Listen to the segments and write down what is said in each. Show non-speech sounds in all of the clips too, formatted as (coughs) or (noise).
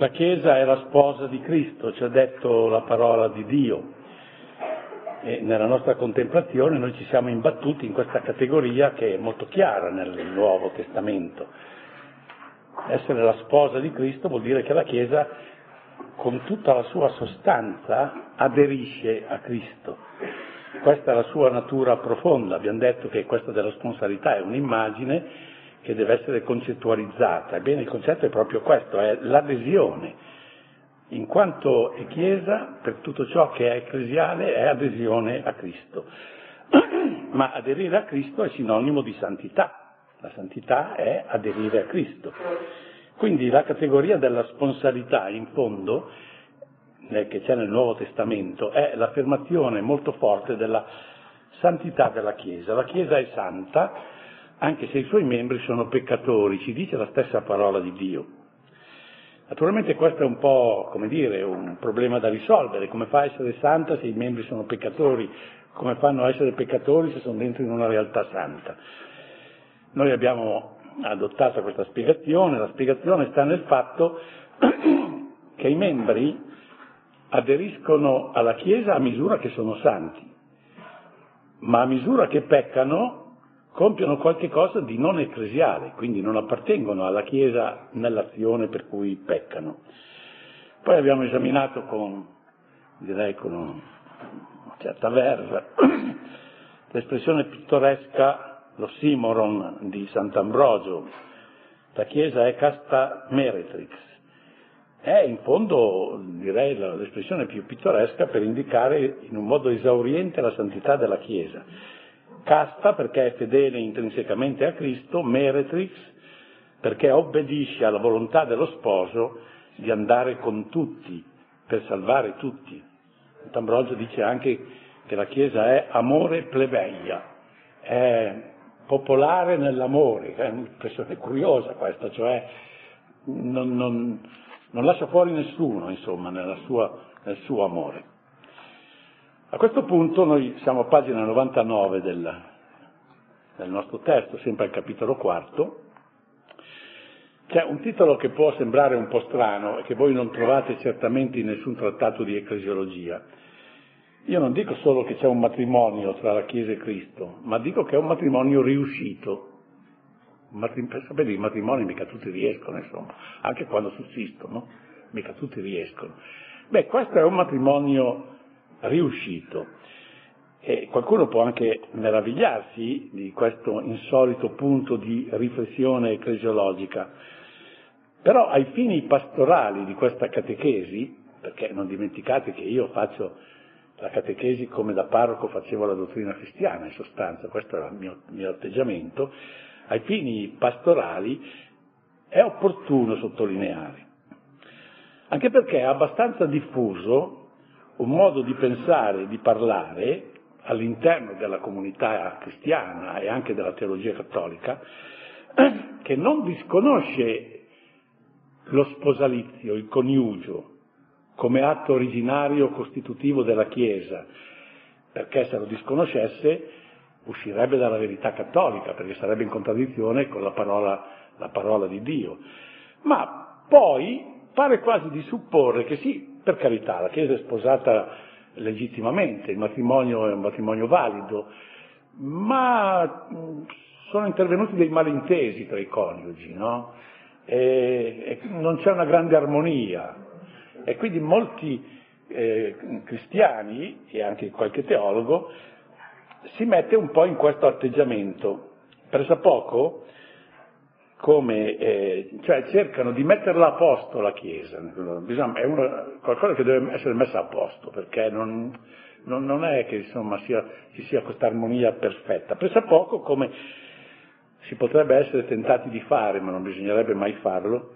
La Chiesa è la sposa di Cristo, ci ha detto la parola di Dio. E nella nostra contemplazione noi ci siamo imbattuti in questa categoria che è molto chiara nel Nuovo Testamento. Essere la sposa di Cristo vuol dire che la Chiesa con tutta la sua sostanza aderisce a Cristo. Questa è la sua natura profonda. Abbiamo detto che questa della sponsalità è un'immagine che deve essere concettualizzata. Ebbene, il concetto è proprio questo, è l'adesione. In quanto è Chiesa, per tutto ciò che è ecclesiale è adesione a Cristo. (clears throat) Ma aderire a Cristo è sinonimo di santità. La santità è aderire a Cristo. Quindi la categoria della sponsalità, in fondo, che c'è nel Nuovo Testamento, è l'affermazione molto forte della santità della Chiesa. La Chiesa è santa anche se i suoi membri sono peccatori, ci dice la stessa parola di Dio. Naturalmente questo è un po', come dire, un problema da risolvere, come fa a essere santa se i membri sono peccatori, come fanno a essere peccatori se sono dentro in una realtà santa. Noi abbiamo adottata questa spiegazione, la spiegazione sta nel fatto che i membri aderiscono alla Chiesa a misura che sono santi, ma a misura che peccano compiono qualche cosa di non ecclesiale, quindi non appartengono alla Chiesa nell'azione per cui peccano. Poi abbiamo esaminato con, direi con una certa verve, (clears throat) l'espressione pittoresca l'ossimoron di Sant'Ambrogio, la Chiesa è casta meretrix, è in fondo, direi, l'espressione più pittoresca per indicare in un modo esauriente la santità della Chiesa. Casta perché è fedele intrinsecamente a Cristo, meretrix perché obbedisce alla volontà dello sposo di andare con tutti, per salvare tutti. Sant'Ambrogio dice anche che la Chiesa è amore plebeia, è popolare nell'amore, è un'espressione curiosa questa, cioè non, non, non lascia fuori nessuno, insomma, sua, nel suo amore. A questo punto noi siamo a pagina 99 del, del nostro testo, sempre al capitolo quarto, c'è un titolo che può sembrare un po' strano e che voi non trovate certamente in nessun trattato di ecclesiologia, io non dico solo che c'è un matrimonio tra la Chiesa e Cristo, ma dico che è un matrimonio riuscito. Matrim- sapete, i matrimoni mica tutti riescono, insomma, anche quando sussistono, mica tutti riescono. Beh, questo è un matrimonio riuscito. E qualcuno può anche meravigliarsi di questo insolito punto di riflessione ecclesiologica, però ai fini pastorali di questa catechesi, perché non dimenticate che io faccio la catechesi come da parroco facevo la dottrina cristiana, in sostanza, questo era il mio, mio atteggiamento, ai fini pastorali è opportuno sottolineare, anche perché è abbastanza diffuso un modo di pensare di parlare all'interno della comunità cristiana e anche della teologia cattolica, (clears throat) che non disconosce lo sposalizio, il coniugio, come atto originario costitutivo della Chiesa, perché se lo disconoscesse uscirebbe dalla verità cattolica, perché sarebbe in contraddizione con la parola, la parola di Dio. Ma poi pare quasi di supporre che sì, per carità, la Chiesa è sposata legittimamente, il matrimonio è un matrimonio valido, ma sono intervenuti dei malintesi tra i coniugi, no? e, non c'è una grande armonia, e quindi molti eh, cristiani e anche qualche teologo si mette un po' in questo atteggiamento. Presa poco, come, eh, cioè cercano di metterla a posto la Chiesa, Bisogna, è una, qualcosa che deve essere messa a posto, perché non, non, non è che insomma, sia, ci sia questa armonia perfetta. Presa poco, come si potrebbe essere tentati di fare, ma non bisognerebbe mai farlo,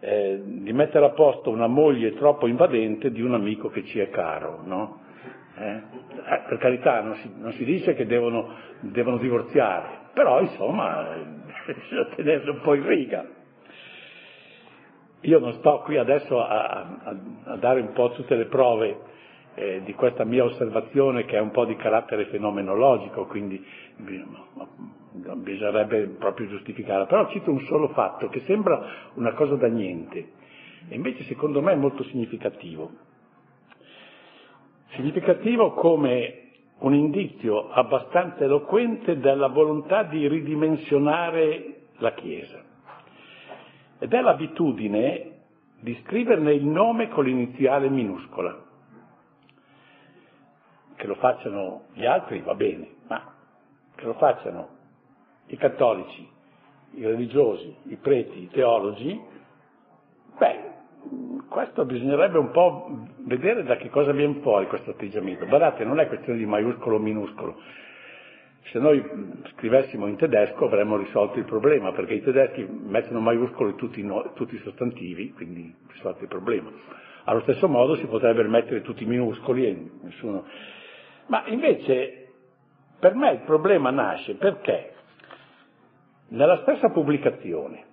eh, di mettere a posto una moglie troppo invadente di un amico che ci è caro, no? Eh? Eh, per carità, non si, non si, dice che devono, devono divorziare, però insomma (laughs) bisogna tenerlo un po' in riga. Io non sto qui adesso a, a, a dare un po' tutte le prove eh, di questa mia osservazione che è un po' di carattere fenomenologico, quindi bisognerebbe proprio giustificarla, però cito un solo fatto che sembra una cosa da niente. E invece secondo me è molto significativo. Significativo come un indizio abbastanza eloquente della volontà di ridimensionare la Chiesa. Ed è l'abitudine di scriverne il nome con l'iniziale minuscola. Che lo facciano gli altri va bene, ma che lo facciano i cattolici, i religiosi, i preti, i teologi, beh, questo bisognerebbe un po' vedere da che cosa viene fuori questo atteggiamento. Guardate, non è questione di maiuscolo o minuscolo. Se noi scrivessimo in tedesco avremmo risolto il problema, perché i tedeschi mettono maiuscoli tutti, no, tutti i sostantivi, quindi risolto il problema. Allo stesso modo si potrebbero mettere tutti i minuscoli e nessuno. Ma invece per me il problema nasce perché nella stessa pubblicazione,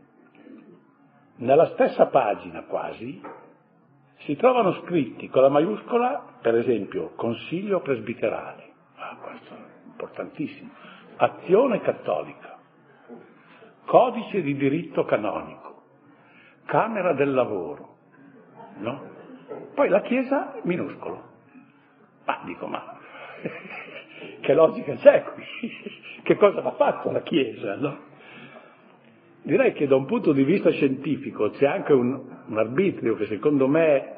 nella stessa pagina quasi, si trovano scritti con la maiuscola, per esempio, Consiglio presbiterale, ah, questo è importantissimo, Azione cattolica, Codice di diritto canonico, Camera del lavoro, no? Poi la Chiesa minuscolo. Ma dico, ma (laughs) che logica c'è qui? (laughs) che cosa ha fatto la Chiesa, no? Direi che da un punto di vista scientifico c'è anche un, un arbitrio che secondo me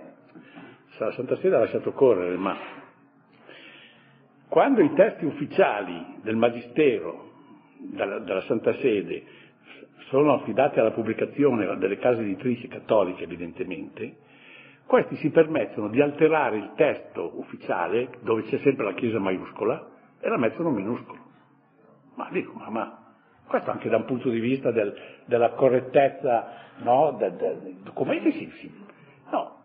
la Santa Sede ha lasciato correre, ma quando i testi ufficiali del Magistero, della, della Santa Sede, sono affidati alla pubblicazione delle case editrici cattoliche, evidentemente, questi si permettono di alterare il testo ufficiale, dove c'è sempre la Chiesa maiuscola, e la mettono minuscolo. Ma dico, ma, ma questo anche da un punto di vista del, della correttezza no, dei de, documenti, sì, sì. No.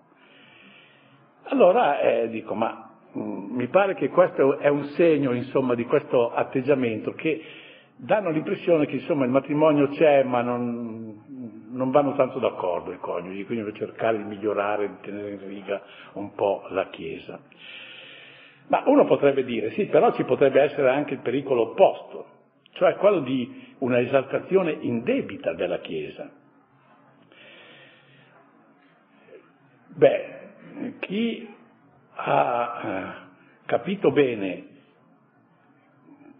Allora eh, dico, ma mh, mm, mi pare che questo è un segno, insomma, di questo atteggiamento che danno l'impressione che, insomma, il matrimonio c'è, ma non, non vanno tanto d'accordo i coniugi, quindi per cercare di migliorare, di tenere in riga un po' la Chiesa. Ma uno potrebbe dire, sì, però ci potrebbe essere anche il pericolo opposto, cioè quello di una esaltazione indebita della Chiesa. Beh, chi ha eh, capito bene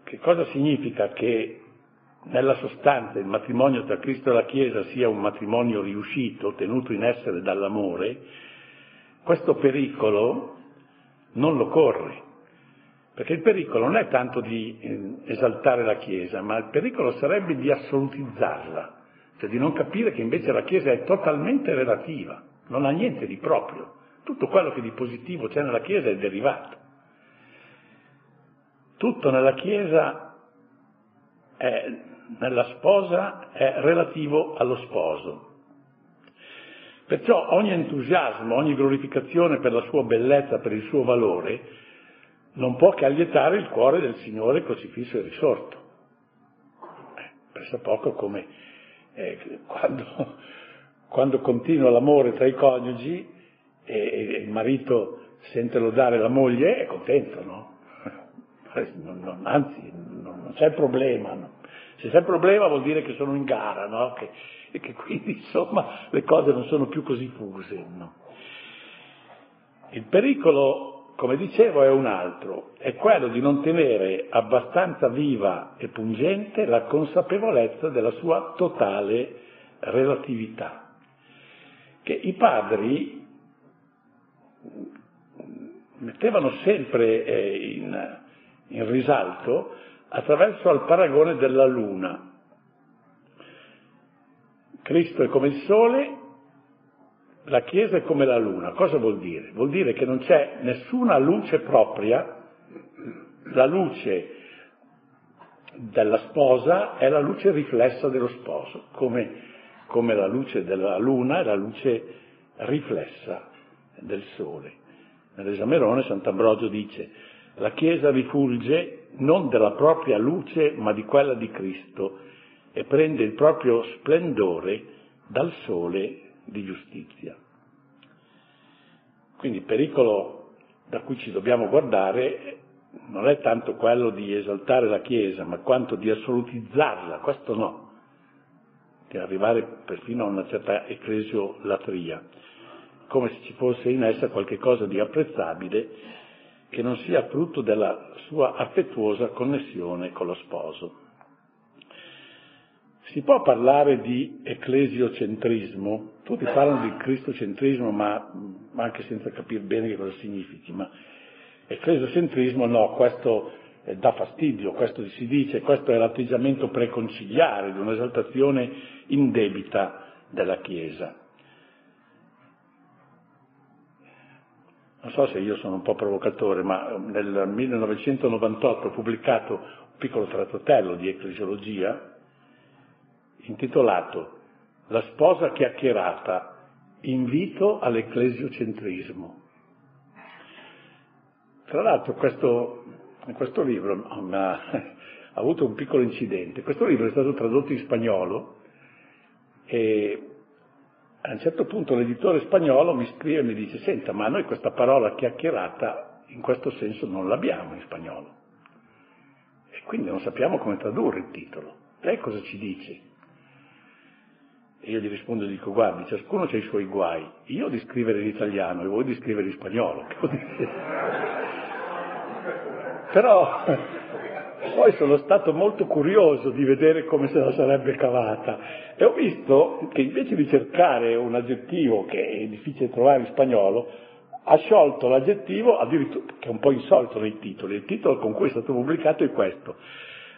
che cosa significa che nella sostanza il matrimonio tra Cristo e la Chiesa sia un matrimonio riuscito, tenuto in essere dall'amore, questo pericolo non lo corre. Perché il pericolo non è tanto di eh, esaltare la Chiesa, ma il pericolo sarebbe di assolutizzarla, cioè di non capire che invece la Chiesa è totalmente relativa, non ha niente di proprio. Tutto quello che di positivo c'è nella Chiesa è derivato. Tutto nella Chiesa, è, nella sposa, è relativo allo sposo. Perciò ogni entusiasmo, ogni glorificazione per la sua bellezza, per il suo valore, non può che allietare il cuore del Signore crocifisso e risorto. Eh, presso poco come eh, quando, quando, continua l'amore tra i coniugi e, e, il marito sente lodare la moglie è contento, no? (laughs) Non, non, anzi, non, non, c'è problema. No? Se c'è problema vuol dire che sono in gara, no? Che, e che quindi insomma le cose non sono più così fuse. No? Il pericolo come dicevo, è un altro, è quello di non tenere abbastanza viva e pungente la consapevolezza della sua totale relatività. Che i padri mettevano sempre eh, in, in risalto attraverso il paragone della luna. Cristo è come il sole la Chiesa è come la Luna. Cosa vuol dire? Vuol dire che non c'è nessuna luce propria, la luce della sposa è la luce riflessa dello sposo, come, come la luce della Luna è la luce riflessa del Sole. Nell'esamerone Sant'Ambrogio dice la Chiesa rifulge non della propria luce ma di quella di Cristo e prende il proprio splendore dal sole di giustizia. Quindi il pericolo da cui ci dobbiamo guardare non è tanto quello di esaltare la Chiesa, ma quanto di assolutizzarla, questo no, di arrivare perfino a una certa ecclesiolatria. come se ci fosse in essa qualche cosa di apprezzabile che non sia frutto della sua affettuosa connessione con lo sposo. Si può parlare di ecclesiocentrismo, tutti parlano di cristocentrismo, ma, anche senza capire bene che cosa significhi, ma ecclesiocentrismo no, questo dà fastidio, questo si dice, questo è l'atteggiamento preconciliare di un'esaltazione indebita della Chiesa. Non so se io sono un po' provocatore, ma nel 1998 ho pubblicato un piccolo trattotello di ecclesiologia intitolato La sposa chiacchierata, invito all'ecclesiocentrismo. Tra l'altro questo, questo libro ha, (laughs) ha avuto un piccolo incidente. Questo libro è stato tradotto in spagnolo e a un certo punto l'editore spagnolo mi scrive e mi dice, senta, ma noi questa parola chiacchierata in questo senso non l'abbiamo in spagnolo. E quindi non sappiamo come tradurre il titolo. Lei cosa ci dice? E io gli rispondo e dico, guardi, ciascuno ha i suoi guai. Io di scrivere in italiano e voi di scrivere in spagnolo. (laughs) Però (laughs) poi sono stato molto curioso di vedere come se la sarebbe cavata e ho visto che invece di cercare un aggettivo che è difficile trovare in spagnolo, ha sciolto l'aggettivo, addirittura, che è un po' insolito nei titoli. Il titolo con cui è stato pubblicato è questo,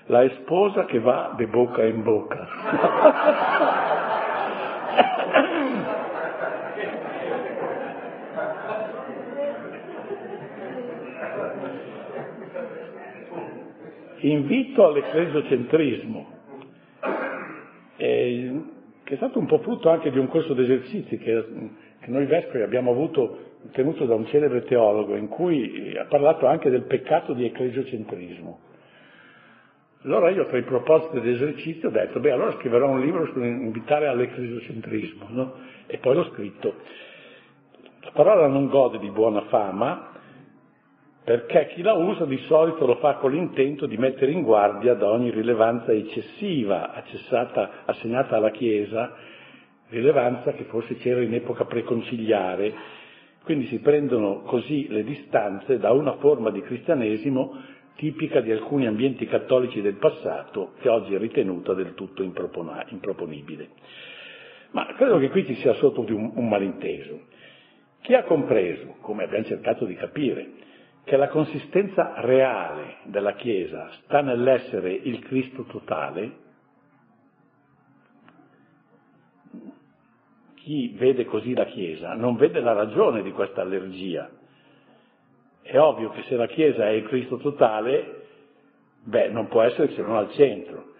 La sposa che va de bocca in bocca. (laughs) invito all'ecclesiocentrismo, eh, che è stato un po' frutto anche di un corso d'esercizi che, che noi vescovi abbiamo avuto tenuto da un celebre teologo in cui ha parlato anche del peccato di ecclesiocentrismo. Allora io tra i propositi dell'esercizio ho detto, beh allora scriverò un libro su invitare all'ecclesiocentrismo, no? E poi l'ho scritto. La parola non gode di buona fama, perché chi la usa di solito lo fa con l'intento di mettere in guardia da ogni rilevanza eccessiva accessata, assegnata alla Chiesa, rilevanza che forse c'era in epoca preconciliare, quindi si prendono così le distanze da una forma di cristianesimo tipica di alcuni ambienti cattolici del passato che oggi è ritenuta del tutto improponibile. Ma credo che qui ci sia sotto un, un malinteso. Chi ha compreso, come abbiamo cercato di capire, che la consistenza reale della Chiesa sta nell'essere il Cristo totale, chi vede così la Chiesa non vede la ragione di questa allergia. È ovvio che se la Chiesa è il Cristo totale, beh, non può essere se non al centro.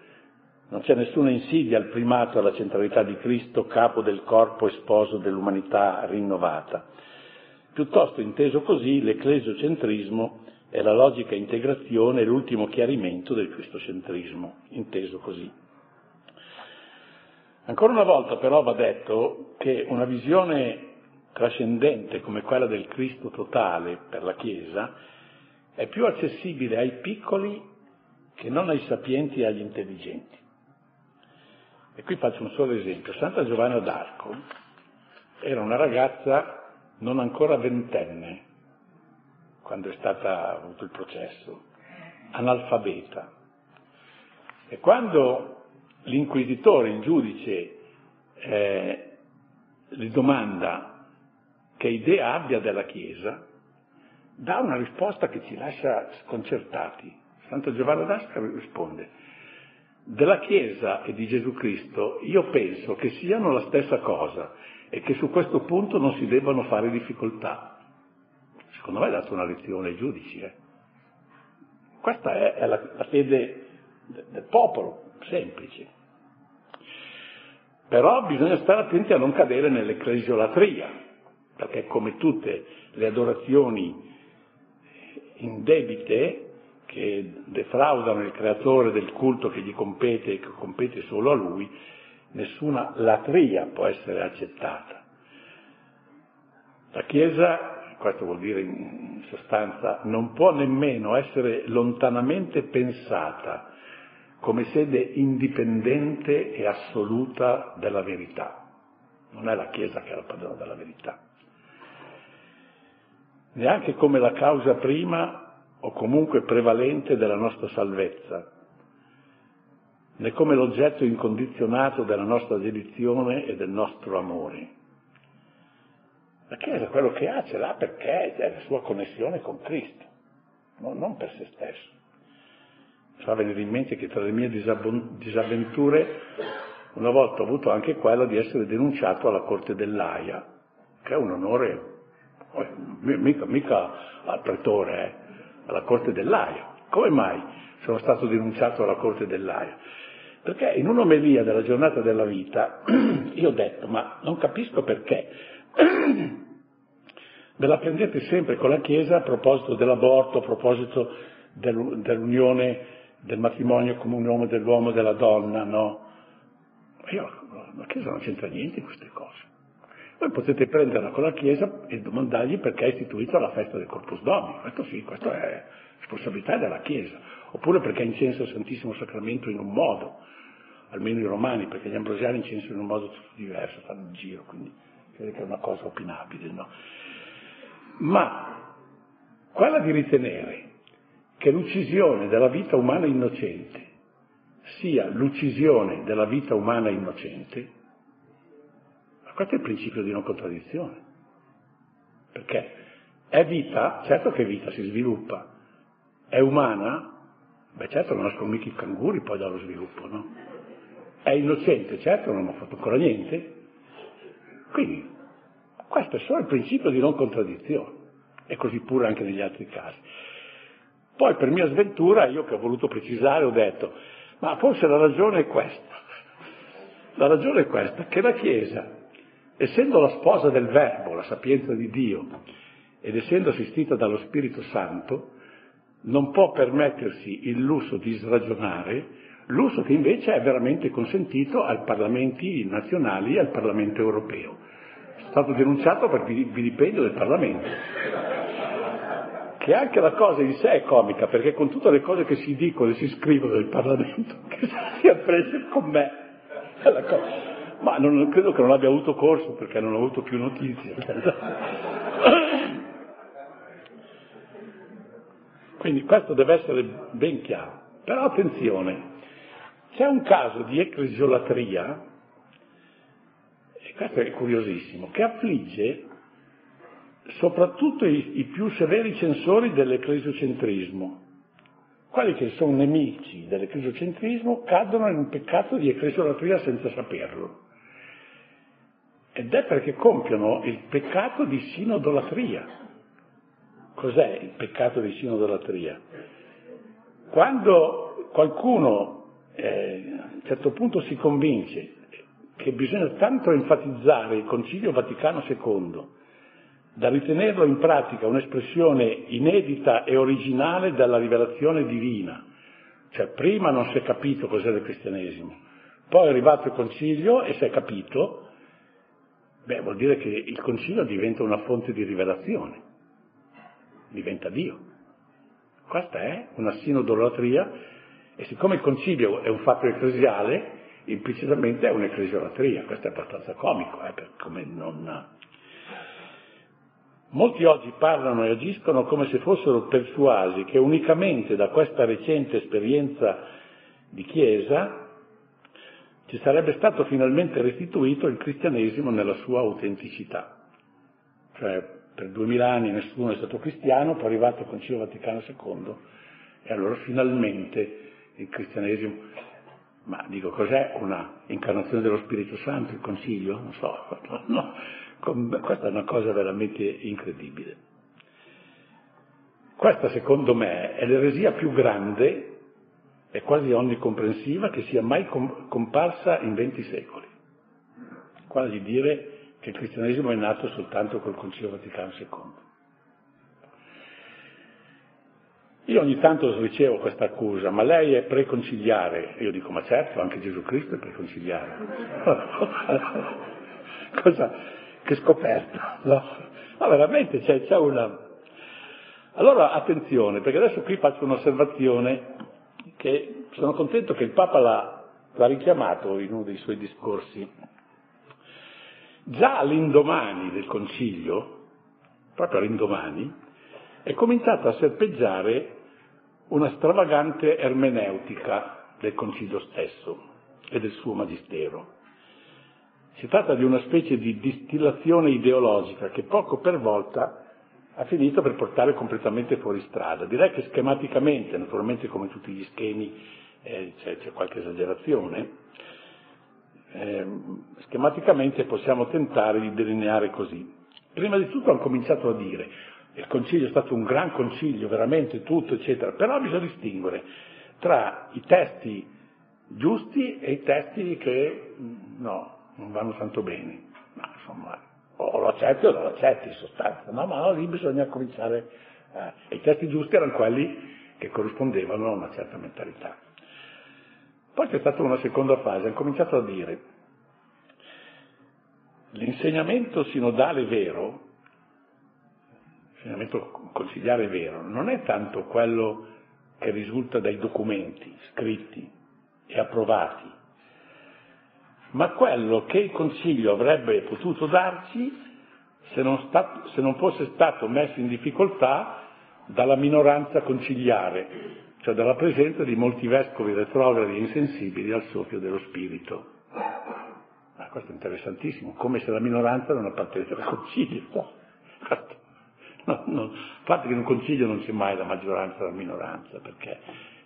Non c'è nessuna insidia al primato e alla centralità di Cristo, capo del corpo e sposo dell'umanità rinnovata. Piuttosto, inteso così, l'ecclesiocentrismo è la logica integrazione e l'ultimo chiarimento del cristocentrismo, inteso così. Ancora una volta però va detto che una visione trascendente come quella del Cristo totale per la Chiesa è più accessibile ai piccoli che non ai sapienti e agli intelligenti. E qui faccio un solo esempio. Santa Giovanna d'Arco era una ragazza non ancora ventenne, quando è stata avuto il processo, analfabeta. E quando l'inquisitore, il giudice, eh, gli domanda che idea abbia della Chiesa, dà una risposta che ci lascia sconcertati. Santo Giovanni d'Asca risponde, della Chiesa e di Gesù Cristo io penso che siano la stessa cosa e che su questo punto non si debbano fare difficoltà. Secondo me ha dato una lezione ai giudici. Eh. Questa è, è la, la, fede del popolo, semplice. Però bisogna stare attenti a non cadere nell'ecclesiolatria, perché come tutte le adorazioni indebite che defraudano il creatore del culto che gli compete e che compete solo a lui, nessuna latria può essere accettata. La Chiesa, questo vuol dire in sostanza, non può nemmeno essere lontanamente pensata come sede indipendente e assoluta della verità. Non è la Chiesa che è la padrona della verità. neanche come la causa prima o comunque prevalente della nostra salvezza, né come l'oggetto incondizionato della nostra dedizione e del nostro amore. La Chiesa quello che ha ce l'ha perché è la sua connessione con Cristo, non per se stesso. Mi fa venire in mente che tra le mie disavventure una volta ho avuto anche quella di essere denunciato alla Corte dell'AIA, che è un onore, mica, mica al pretore, eh, alla Corte dell'AIA. Come mai sono stato denunciato alla Corte dell'AIA? Perché in un'omelia della giornata della vita (clears throat) io ho detto, ma non capisco perché (clears throat) ve la prendete sempre con la Chiesa a proposito dell'aborto, a proposito dell'unione del matrimonio come un uomo dell'uomo e della donna, no? Io, la Chiesa non c'entra niente in queste cose. Voi potete prenderla con la Chiesa e domandargli perché ha istituito la festa del Corpus Domini. Questo sì, questa è responsabilità della Chiesa. Oppure perché incensa il Santissimo Sacramento in un modo, almeno i romani, perché gli ambrosiani incensano in un modo tutto diverso, stanno in giro, quindi credo che è una cosa opinabile, no? Ma quella di ritenere che l'uccisione della vita umana innocente sia l'uccisione della vita umana innocente, ma questo è il principio di non contraddizione. Perché è vita, certo che vita si sviluppa, è umana, beh certo non nascono mica i canguri poi dallo sviluppo, no? È innocente, certo non ho fatto ancora niente. Quindi questo è solo il principio di non contraddizione, e così pure anche negli altri casi. Poi per mia sventura, io che ho voluto precisare, ho detto, ma forse la ragione è questa. La ragione è questa, che la Chiesa, essendo la sposa del Verbo, la sapienza di Dio, ed essendo assistita dallo Spirito Santo, non può permettersi il lusso di sragionare, lusso che invece è veramente consentito ai parlamenti nazionali e al Parlamento europeo. È stato denunciato per vilipendio del Parlamento che anche la cosa in sé è comica, perché con tutte le cose che si dicono e si scrivono nel Parlamento, (laughs) che si è preso con me. Ma non, credo che non abbia avuto corso, perché non ho avuto più notizie. Quindi questo deve essere ben chiaro. Però attenzione, c'è un caso di ecclesiolatria, e questo è curiosissimo, che affligge soprattutto i, i più severi censori dell'ecclesiocentrismo. Quelli che sono nemici dell'ecclesiocentrismo cadono in un peccato di ecclesiolatria senza saperlo. Ed è perché compiono il peccato di sinodolatria. Cos'è il peccato di sinodolatria? Quando qualcuno eh, a un certo punto si convince che bisogna tanto enfatizzare il Concilio Vaticano II da ritenerlo in pratica un'espressione inedita e originale della rivelazione divina. Cioè prima non si è capito cos'è il cristianesimo, poi è arrivato il concilio e si è capito, beh vuol dire che il concilio diventa una fonte di rivelazione, diventa Dio. Questa è una sinodolatria e siccome il concilio è un fatto ecclesiale, implicitamente è un'ecclesiolatria, questo è abbastanza comico, eh, come non Molti oggi parlano e agiscono come se fossero persuasi che unicamente da questa recente esperienza di Chiesa ci sarebbe stato finalmente restituito il cristianesimo nella sua autenticità. Cioè per duemila anni nessuno è stato cristiano, poi è arrivato il Concilio Vaticano II e allora finalmente il cristianesimo... Ma dico, cos'è una incarnazione dello Spirito Santo, il Concilio? Non so, (laughs) no, questa è una cosa veramente incredibile. Questa, secondo me, è l'eresia più grande e quasi onnicomprensiva che sia mai comparsa in venti secoli. Quasi dire che il cristianesimo è nato soltanto col Concilio Vaticano II. Io ogni tanto ricevo questa accusa, ma lei è preconciliare. Io dico, ma certo, anche Gesù Cristo è preconciliare. (laughs) Cosa, che scoperta, no? Ma veramente c'è, c'è una... Allora attenzione, perché adesso qui faccio un'osservazione che sono contento che il Papa l'ha, l'ha richiamato in uno dei suoi discorsi. Già all'indomani del Concilio, proprio all'indomani, è cominciata a serpeggiare una stravagante ermeneutica del Concilio stesso e del suo magistero. Si tratta di una specie di distillazione ideologica che poco per volta ha finito per portare completamente fuori strada. Direi che schematicamente, naturalmente come tutti gli schemi eh, c'è, c'è, qualche esagerazione, eh, schematicamente possiamo tentare di delineare così. Prima di tutto hanno cominciato a dire, il concilio è stato un gran concilio, veramente tutto, eccetera, però bisogna distinguere tra i testi giusti e i testi che no, non vanno tanto bene. Ma insomma, o lo accetti o non lo accetti in sostanza, no? Ma lì bisogna cominciare. Eh. I testi giusti erano quelli che corrispondevano a una certa mentalità. Poi c'è stata una seconda fase, hanno cominciato a dire l'insegnamento sinodale vero, l'insegnamento consigliare vero, non è tanto quello che risulta dai documenti scritti e approvati, ma quello che il Consiglio avrebbe potuto darci se non, stato, se non fosse stato messo in difficoltà dalla minoranza conciliare, cioè dalla presenza di molti vescovi retrogradi e insensibili al soffio dello spirito. Ma questo è interessantissimo, come se la minoranza non appartenesse al concilio. No, no, che in un concilio non c'è mai la maggioranza e la minoranza, perché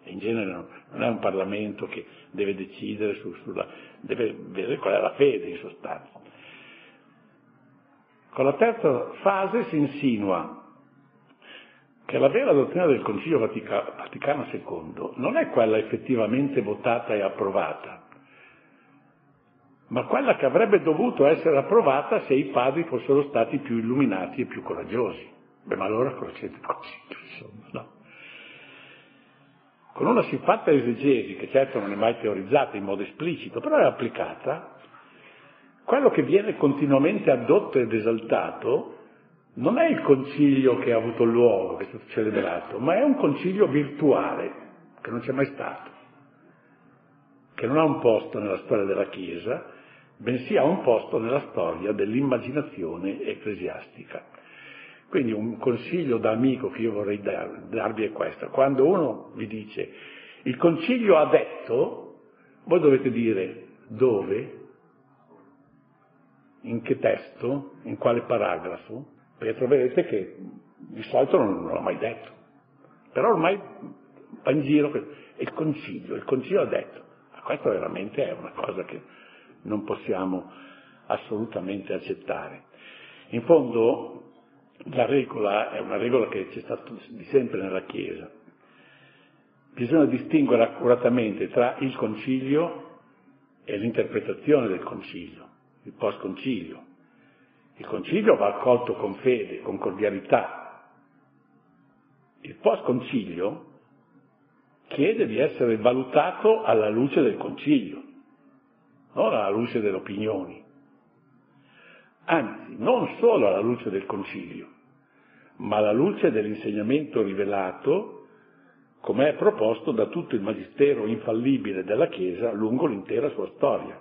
in genere non, è un Parlamento che deve decidere su, sulla, deve vedere qual è la fede in sostanza. Con la terza fase si insinua che la vera dottrina del Concilio Vatica, Vaticano II non è quella effettivamente votata e approvata, ma quella che avrebbe dovuto essere approvata se i padri fossero stati più illuminati e più coraggiosi. Beh, ma allora cosa il Concilio, insomma, no? con una siffatta esegesi, che certo non è mai teorizzata in modo esplicito, però è applicata, quello che viene continuamente addotto ed esaltato non è il concilio che ha avuto luogo, che è stato celebrato, ma è un concilio virtuale, che non c'è mai stato, che non ha un posto nella storia della Chiesa, bensì ha un posto nella storia dell'immaginazione ecclesiastica. Quindi un consiglio da amico che io vorrei dar, darvi è questo. Quando uno vi dice il concilio ha detto, voi dovete dire dove, in che testo, in quale paragrafo, perché troverete che di solito non, non l'ha mai detto. Però ormai va in giro il concilio, il concilio ha detto. Ma questo veramente è una cosa che non possiamo assolutamente accettare. In fondo la regola è una regola che c'è stata di sempre nella Chiesa. Bisogna distinguere accuratamente tra il concilio e l'interpretazione del concilio, il post-concilio. Il concilio va accolto con fede, con cordialità. Il post-concilio chiede di essere valutato alla luce del concilio, non alla luce delle opinioni anzi non solo alla luce del concilio, ma alla luce dell'insegnamento rivelato come è proposto da tutto il magistero infallibile della Chiesa lungo l'intera sua storia.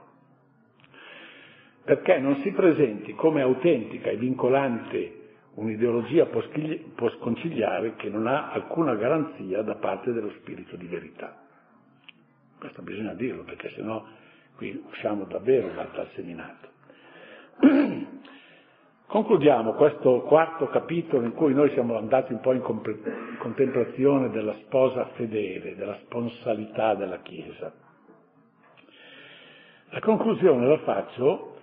Perché non si presenti come autentica e vincolante un'ideologia postconciliare che non ha alcuna garanzia da parte dello spirito di verità. Questo bisogna dirlo, perché sennò qui usciamo davvero dal seminato. (clears throat) Concludiamo questo quarto capitolo in cui noi siamo andati un po' in, contemplazione della sposa fedele, della sponsalità della Chiesa. La conclusione la faccio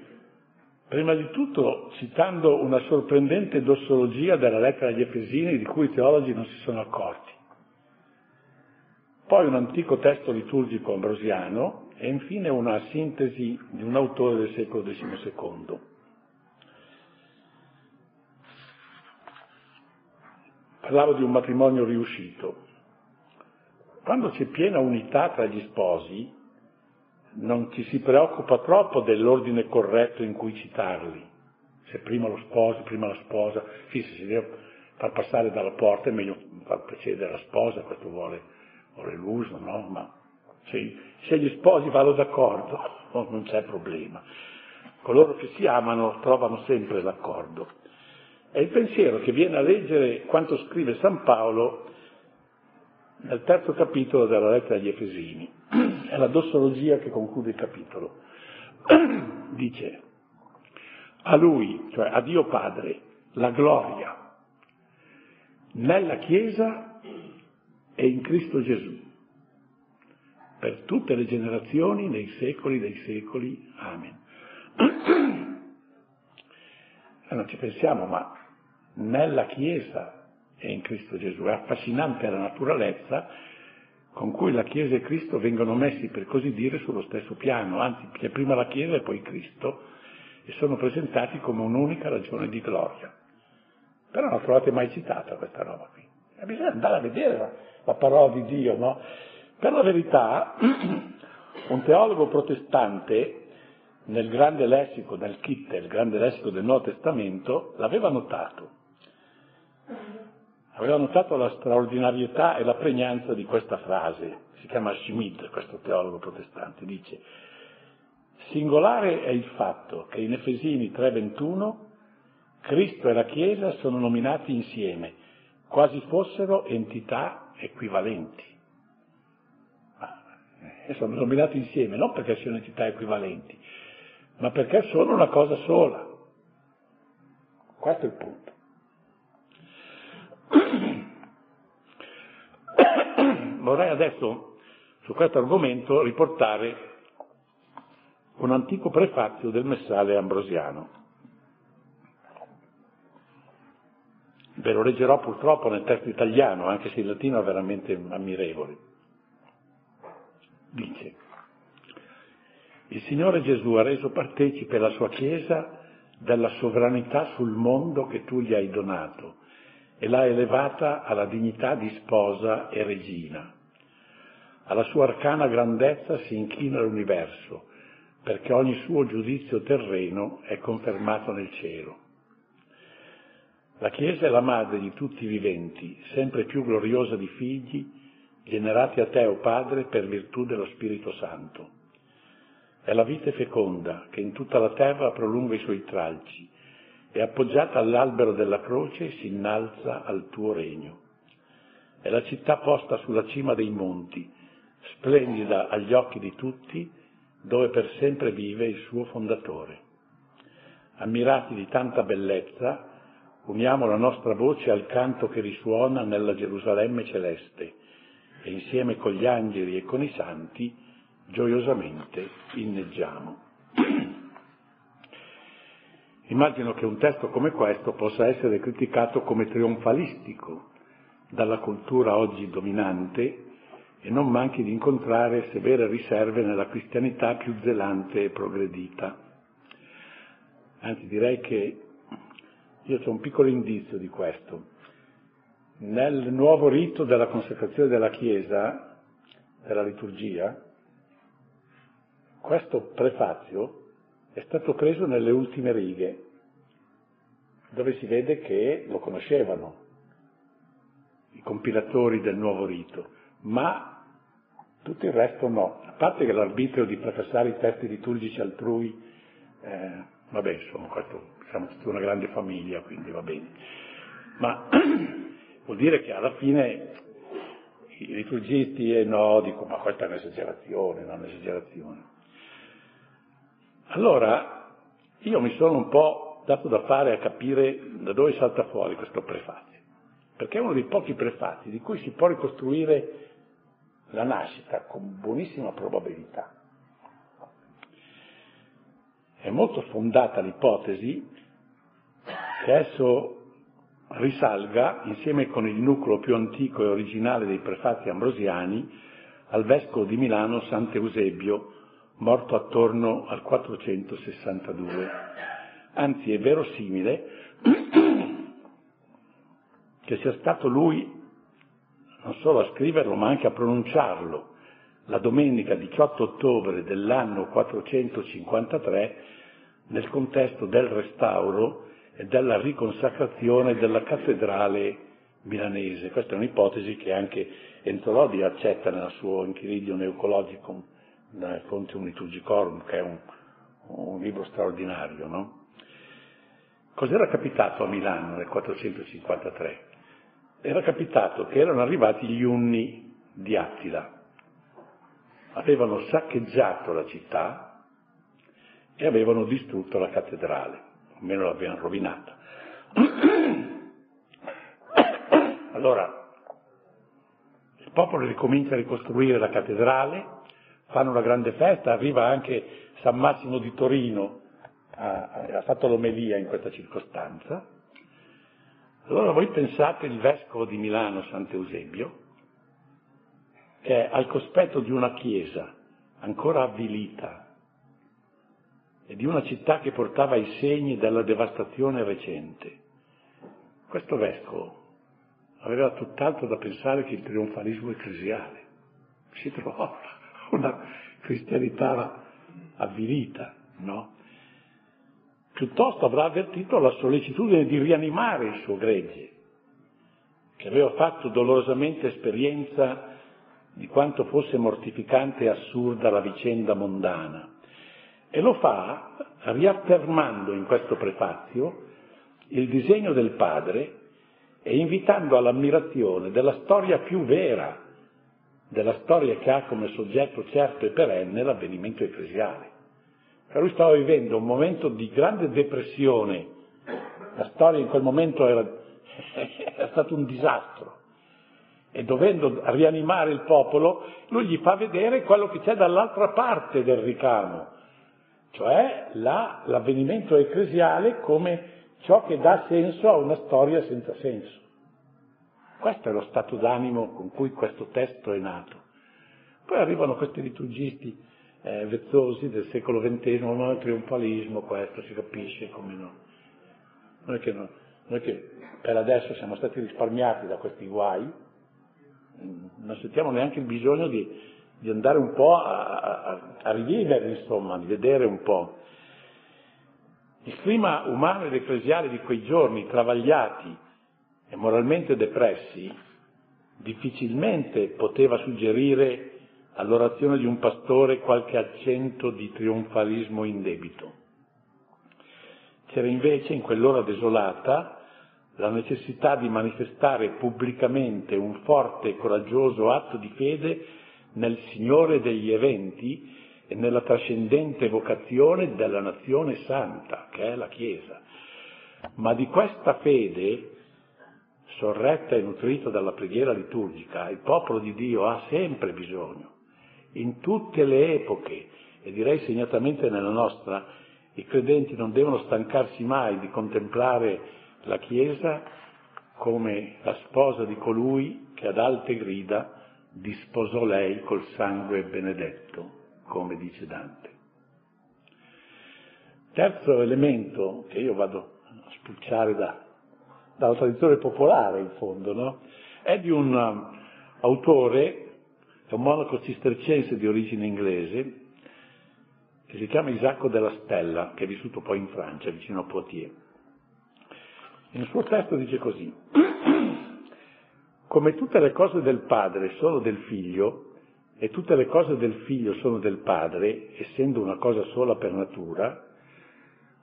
prima di tutto citando una sorprendente dossologia della lettera agli Efesini di cui i teologi non si sono accorti, poi un antico testo liturgico ambrosiano e infine una sintesi di un autore del secolo XII. Parlavo di un matrimonio riuscito. Quando c'è piena unità tra gli sposi, non ci si preoccupa troppo dell'ordine corretto in cui citarli. Se prima lo sposo, prima la sposa, sì, se si deve far passare dalla porta è meglio far precedere la sposa, questo vuole, vuole l'uso, no? Ma se, se gli sposi vanno d'accordo, (laughs) non c'è problema. Coloro che si amano trovano sempre l'accordo. È il pensiero che viene a leggere quanto scrive San Paolo nel terzo capitolo della lettera agli Efesini. (clears throat) È la dossologia che conclude il capitolo. (clears throat) Dice, a lui, cioè a Dio Padre, la gloria nella Chiesa e in Cristo Gesù, per tutte le generazioni, nei secoli dei secoli. Amen. E (clears throat) non ci pensiamo, ma nella Chiesa e in Cristo Gesù è affascinante la naturalezza con cui la Chiesa e Cristo vengono messi, per così dire, sullo stesso piano, anzi, c'è prima la Chiesa e poi Cristo, e sono presentati come un'unica ragione di gloria. Però non trovate mai citata questa roba qui. E bisogna andare a vedere la, la parola di Dio, no? Per la verità, (clears throat) un teologo protestante nel grande lessico, nel Kitte, il grande lessico del Nuovo Testamento, l'aveva notato. Aveva notato la straordinarietà e la pregnanza di questa frase. Si chiama Schmidt, questo teologo protestante. Dice, singolare è il fatto che in Efesini 3:21 Cristo e la Chiesa sono nominati insieme, quasi fossero entità equivalenti. Ma, eh, sono nominati insieme non perché siano entità equivalenti, ma perché sono una cosa sola. Questo è il punto. Vorrei adesso su questo argomento riportare un antico prefazio del messale ambrosiano. Ve lo leggerò purtroppo nel testo italiano, anche se il latino è veramente ammirevole. Dice, il Signore Gesù ha reso partecipe la sua Chiesa della sovranità sul mondo che tu gli hai donato e l'ha elevata alla dignità di sposa e regina. Alla sua arcana grandezza si inchina l'universo, perché ogni suo giudizio terreno è confermato nel cielo. La Chiesa è la madre di tutti i viventi, sempre più gloriosa di figli, generati a te, o oh Padre, per virtù dello Spirito Santo. È la vite feconda che in tutta la terra prolunga i suoi tralci e appoggiata all'albero della croce si innalza al tuo regno. È la città posta sulla cima dei monti, splendida agli occhi di tutti, dove per sempre vive il suo fondatore. Ammirati di tanta bellezza, uniamo la nostra voce al canto che risuona nella Gerusalemme celeste e insieme con gli angeli e con i santi gioiosamente inneggiamo. (clears throat) Immagino che un testo come questo possa essere criticato come trionfalistico dalla cultura oggi dominante e non manchi di incontrare severe riserve nella cristianità più zelante e progredita. Anzi direi che io ho un piccolo indizio di questo. Nel nuovo rito della consacrazione della Chiesa, della liturgia, questo prefazio è stato preso nelle ultime righe, dove si vede che lo conoscevano i compilatori del nuovo rito, ma tutto il resto no, a parte che l'arbitrio di prefessare i testi liturgici altrui, eh, vabbè, insomma, questo, siamo tutti una grande famiglia, quindi va bene, ma (clears throat) vuol dire che alla fine i liturgisti, eh, no, dico, ma questa è un'esagerazione, non un'esagerazione. Allora, io mi sono un po' dato da fare a capire da dove salta fuori questo prefazio, perché è uno dei pochi prefazi di cui si può ricostruire la nascita con buonissima probabilità. È molto fondata l'ipotesi che esso risalga, insieme con il nucleo più antico e originale dei prefazi ambrosiani, al vescovo di Milano Sant'Eusebio, morto attorno al 462. Anzi, è verosimile che sia stato lui non solo a scriverlo, ma anche a pronunciarlo la domenica 18 ottobre dell'anno 453 nel contesto del restauro e della riconsacrazione della cattedrale milanese. Questa è un'ipotesi che anche Entolodi accetta nel suo Inchiridium Eucologicum da Fontium Liturgicorum, che è un, un libro straordinario. No? Cos'era capitato a Milano nel 453? Era capitato che erano arrivati gli unni di Attila. Avevano saccheggiato la città e avevano distrutto la cattedrale, almeno l'avevano rovinata. Allora, il popolo ricomincia a ricostruire la cattedrale, fanno una grande festa, arriva anche San Massimo di Torino, ha, ha fatto l'omelia in questa circostanza. Allora voi pensate il vescovo di Milano, Sant'Eusebio, che è al cospetto di una chiesa ancora avvilita e di una città che portava i segni della devastazione recente. Questo vescovo aveva tutt'altro da pensare che il trionfalismo ecclesiale. Si trovava una cristianità avvilita, no? Piuttosto avrà avvertito la sollecitudine di rianimare il suo gregge, che aveva fatto dolorosamente esperienza di quanto fosse mortificante e assurda la vicenda mondana. E lo fa riaffermando in questo prefazio il disegno del padre e invitando all'ammirazione della storia più vera, della storia che ha come soggetto certo e perenne l'avvenimento ecclesiale. Per lui stava vivendo un momento di grande depressione, la storia in quel momento era, (laughs) era stato un disastro e dovendo rianimare il popolo, lui gli fa vedere quello che c'è dall'altra parte del ricamo, cioè la, l'avvenimento ecclesiale come ciò che dà senso a una storia senza senso. Questo è lo stato d'animo con cui questo testo è nato. Poi arrivano questi liturgisti eh, vezzosi del secolo XX, non è trionfalismo questo, si capisce come no. Noi che, no, noi che per adesso siamo stati risparmiati da questi guai, non sentiamo neanche il bisogno di, di andare un po' a, a, a rivivere, insomma, di vedere un po'. Il clima umano ed ecclesiale di quei giorni, travagliati e moralmente depressi, difficilmente poteva suggerire all'orazione di un pastore qualche accento di trionfalismo indebito. C'era invece in quell'ora desolata la necessità di manifestare pubblicamente un forte e coraggioso atto di fede nel Signore degli eventi e nella trascendente vocazione della nazione santa, che è la Chiesa. Ma di questa fede, sorretta e nutrita dalla preghiera liturgica, il popolo di Dio ha sempre bisogno. In tutte le epoche, e direi segnatamente nella nostra, i credenti non devono stancarsi mai di contemplare la Chiesa come la sposa di colui che ad alte grida disposò lei col sangue benedetto come dice Dante. Terzo elemento che io vado a spulciare da, dalla tradizione popolare in fondo, no? è di un um, autore, è un monaco cistercense di origine inglese, che si chiama Isacco della Stella, che è vissuto poi in Francia, vicino a Poitiers. Nel suo testo dice così, (clears throat) come tutte le cose del padre sono del figlio, e tutte le cose del figlio sono del padre, essendo una cosa sola per natura,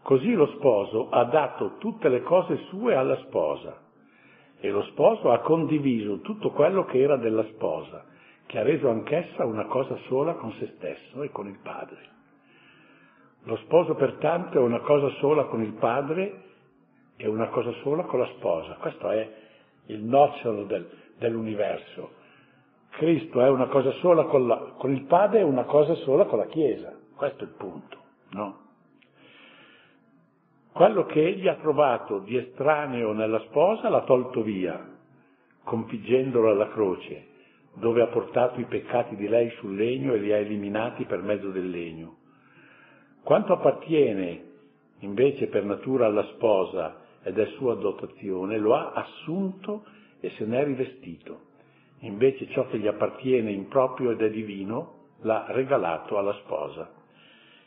così lo sposo ha dato tutte le cose sue alla sposa e lo sposo ha condiviso tutto quello che era della sposa, che ha reso anch'essa una cosa sola con se stesso e con il padre. Lo sposo pertanto è una cosa sola con il padre e una cosa sola con la sposa. Questo è il nocciolo del, dell'universo Cristo è una cosa sola con, la, con il Padre e una cosa sola con la Chiesa. Questo è il punto, no? Quello che egli ha trovato di estraneo nella sposa l'ha tolto via, configgendolo alla croce, dove ha portato i peccati di lei sul legno e li ha eliminati per mezzo del legno. Quanto appartiene invece per natura alla sposa ed è sua dotazione, lo ha assunto e se n'è rivestito invece ciò che gli appartiene in proprio ed è divino l'ha regalato alla sposa.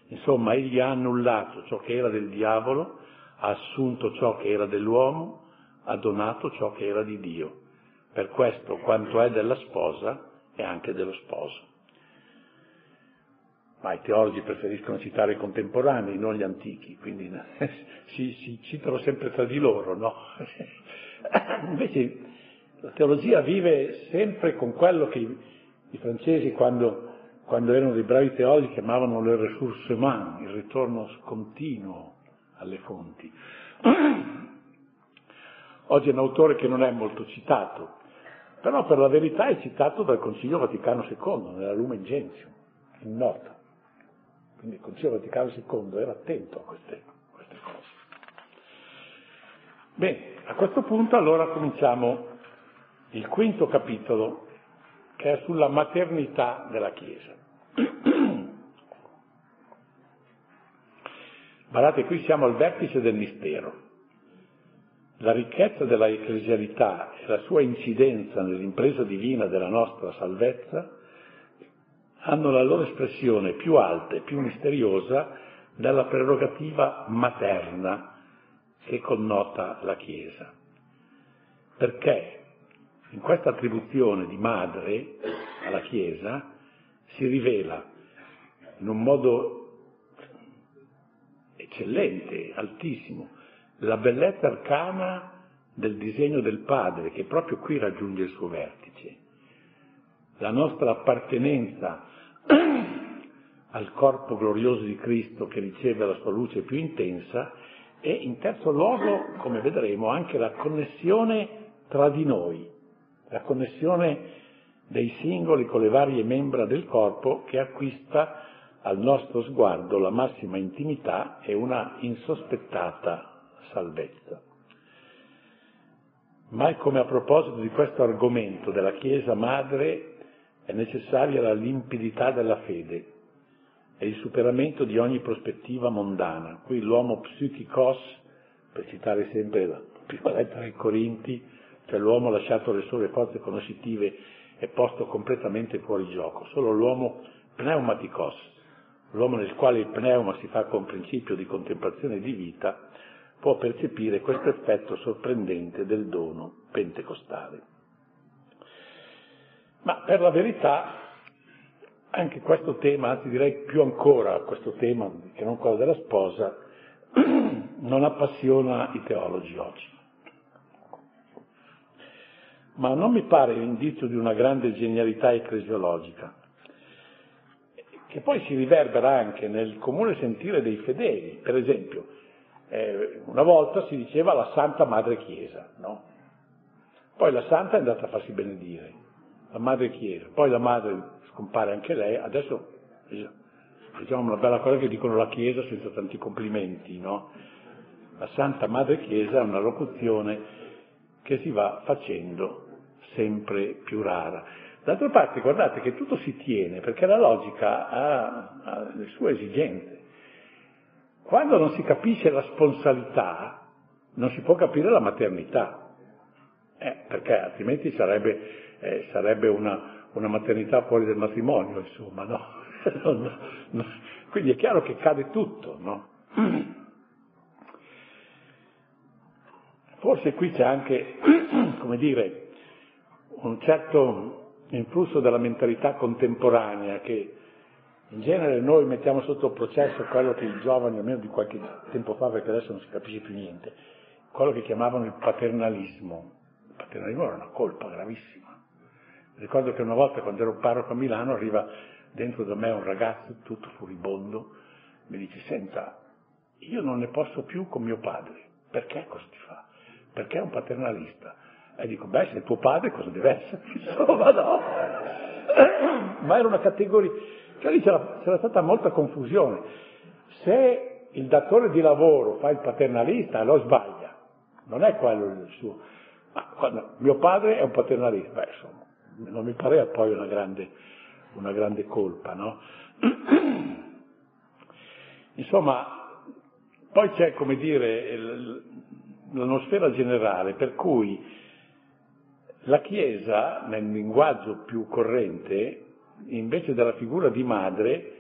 Insomma, egli ha annullato ciò che era del diavolo, ha assunto ciò che era dell'uomo, ha donato ciò che era di Dio. Per questo quanto è della sposa è anche dello sposo. ma i teologi preferiscono citare i contemporanei, non gli antichi, quindi (laughs) si, si citano sempre tra di loro, no? (coughs) Invece la teologia vive sempre con quello che i, i francesi, quando, quando, erano dei bravi teologi, chiamavano le ressources humaine, il ritorno continuo alle fonti. (coughs) Oggi è un autore che non è molto citato, però per la verità è citato dal Concilio Vaticano II, nella Lumen Gentium, in nota. Quindi il Concilio Vaticano II era attento a queste, queste cose. Bene, a questo punto allora cominciamo il quinto capitolo, che è sulla maternità della Chiesa. (clears throat) Guardate, qui siamo al vertice del mistero. La ricchezza della ecclesialità e la sua incidenza nell'impresa divina della nostra salvezza hanno la loro espressione più alta e più misteriosa nella prerogativa materna che connota la Chiesa. Perché in questa attribuzione di madre alla Chiesa si rivela in un modo eccellente, altissimo, la bellezza arcana del disegno del Padre che proprio qui raggiunge il suo vertice. La nostra appartenenza (clears throat) al corpo glorioso di Cristo che riceve la sua luce più intensa e in terzo luogo, come vedremo, anche la connessione tra di noi, la connessione dei singoli con le varie membra del corpo che acquista al nostro sguardo la massima intimità e una insospettata salvezza. Mai come a proposito di questo argomento della Chiesa Madre è necessaria la limpidità della fede e il superamento di ogni prospettiva mondana. Qui l'uomo psichikos, per citare sempre la prima lettera ai Corinti, cioè l'uomo lasciato le sue forze conoscitive è posto completamente fuori gioco, solo l'uomo pneumaticos, l'uomo nel quale il pneuma si fa con principio di contemplazione di vita, può percepire questo effetto sorprendente del dono pentecostale. Ma per la verità anche questo tema, anzi direi più ancora questo tema che non quello della sposa, (clears throat) non appassiona i teologi oggi. Ma non mi pare l'indizio di una grande genialità ecclesiologica, che poi si riverbera anche nel comune sentire dei fedeli. Per esempio, eh, una volta si diceva la Santa Madre Chiesa, no? Poi la Santa è andata a farsi benedire, la Madre Chiesa, poi la Madre scompare anche lei, adesso diciamo una bella cosa che dicono la Chiesa senza tanti complimenti, no? La Santa Madre Chiesa è una locuzione che si va facendo sempre più rara. D'altra parte guardate che tutto si tiene perché la logica ha, ha le sue esigenze. Quando non si capisce la sponsalità, non si può capire la maternità, eh, perché altrimenti sarebbe, eh, sarebbe una, una maternità fuori del matrimonio, insomma, no? (laughs) no, no. Quindi è chiaro che cade tutto, no? Forse qui c'è anche, (clears throat) come dire, un certo influsso della mentalità contemporanea che in genere noi mettiamo sotto processo quello che i giovani, almeno di qualche tempo fa, perché adesso non si capisce più niente, quello che chiamavano il paternalismo. Il paternalismo era una colpa gravissima Ricordo che una volta quando ero parroco a Milano arriva dentro da me un ragazzo tutto furibondo, mi dice, senta, io non ne posso più con mio padre, perché così fa? Perché è un paternalista. E dico, beh, se è tuo padre cosa deve essere? (laughs) Insomma, no. (coughs) Ma era una categoria, cioè lì c'era, c'era stata molta confusione. Se il datore di lavoro fa il paternalista, lo sbaglia, non è quello il suo. Ma quando, mio padre è un paternalista, beh, insomma, non mi pareva poi una grande, una grande colpa, no? (clears throat) Insomma, poi c'è, come dire, l'atmosfera generale per cui la Chiesa, nel linguaggio più corrente, invece della figura di madre,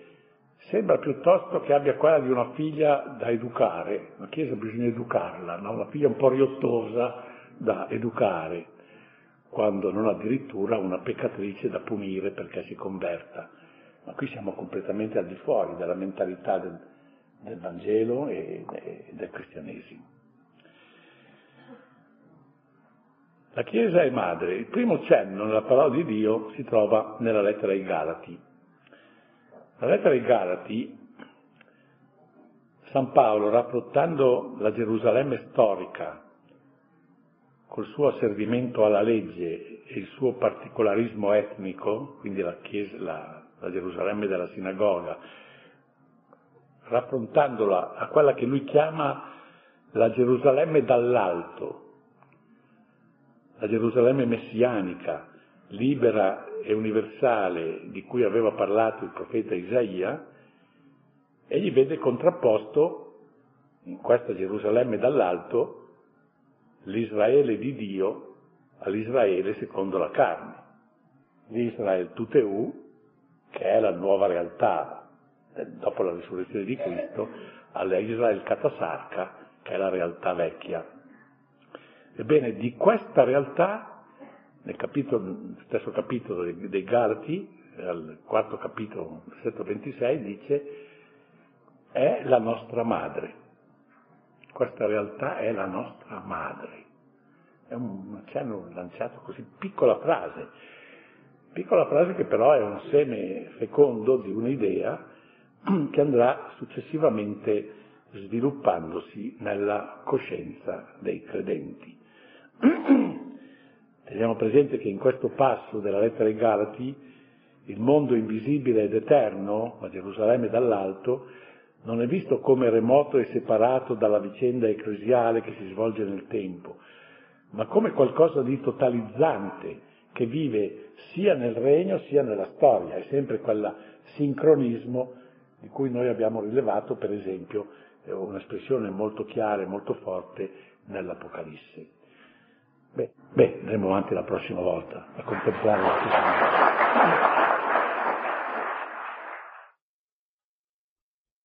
sembra piuttosto che abbia quella di una figlia da educare. La Chiesa bisogna educarla, no? una figlia un po' riottosa da educare quando non addirittura una peccatrice da punire perché si converta. Ma qui siamo completamente al di fuori della mentalità del, del Vangelo e, e del cristianesimo. La Chiesa è madre. Il primo cenno nella parola di Dio si trova nella lettera ai Galati. La lettera ai Galati, San Paolo, rapportando la Gerusalemme storica col suo asservimento alla legge e il suo particolarismo etnico, quindi la, chiesa, la, la Gerusalemme della sinagoga, raffrontandola a quella che lui chiama la Gerusalemme dall'alto, la Gerusalemme messianica, libera e universale di cui aveva parlato il profeta Isaia, egli vede contrapposto in questa Gerusalemme dall'alto l'Israele di Dio all'Israele secondo la carne, l'Israel tuteu, che è la nuova realtà eh, dopo la risurrezione di Cristo, all'Israel catasarca, che è la realtà vecchia. Ebbene, di questa realtà, nel capitolo, stesso capitolo dei, dei Galati, al quarto capitolo, versetto 26, dice, è la nostra madre. Questa realtà è la nostra madre. È un accenno lanciato così, piccola frase, piccola frase che però è un seme fecondo di un'idea (clears throat) che andrà successivamente sviluppandosi nella coscienza dei credenti. Teniamo presente che in questo passo della lettera ai Galati il mondo invisibile ed eterno, la Gerusalemme dall'alto, non è visto come remoto e separato dalla vicenda ecclesiale che si svolge nel tempo, ma come qualcosa di totalizzante che vive sia nel regno sia nella storia, è sempre quel sincronismo di cui noi abbiamo rilevato, per esempio, un'espressione molto chiara e molto forte nell'Apocalisse. Beh, beh, andremo avanti la prossima volta a contemplare la situazione.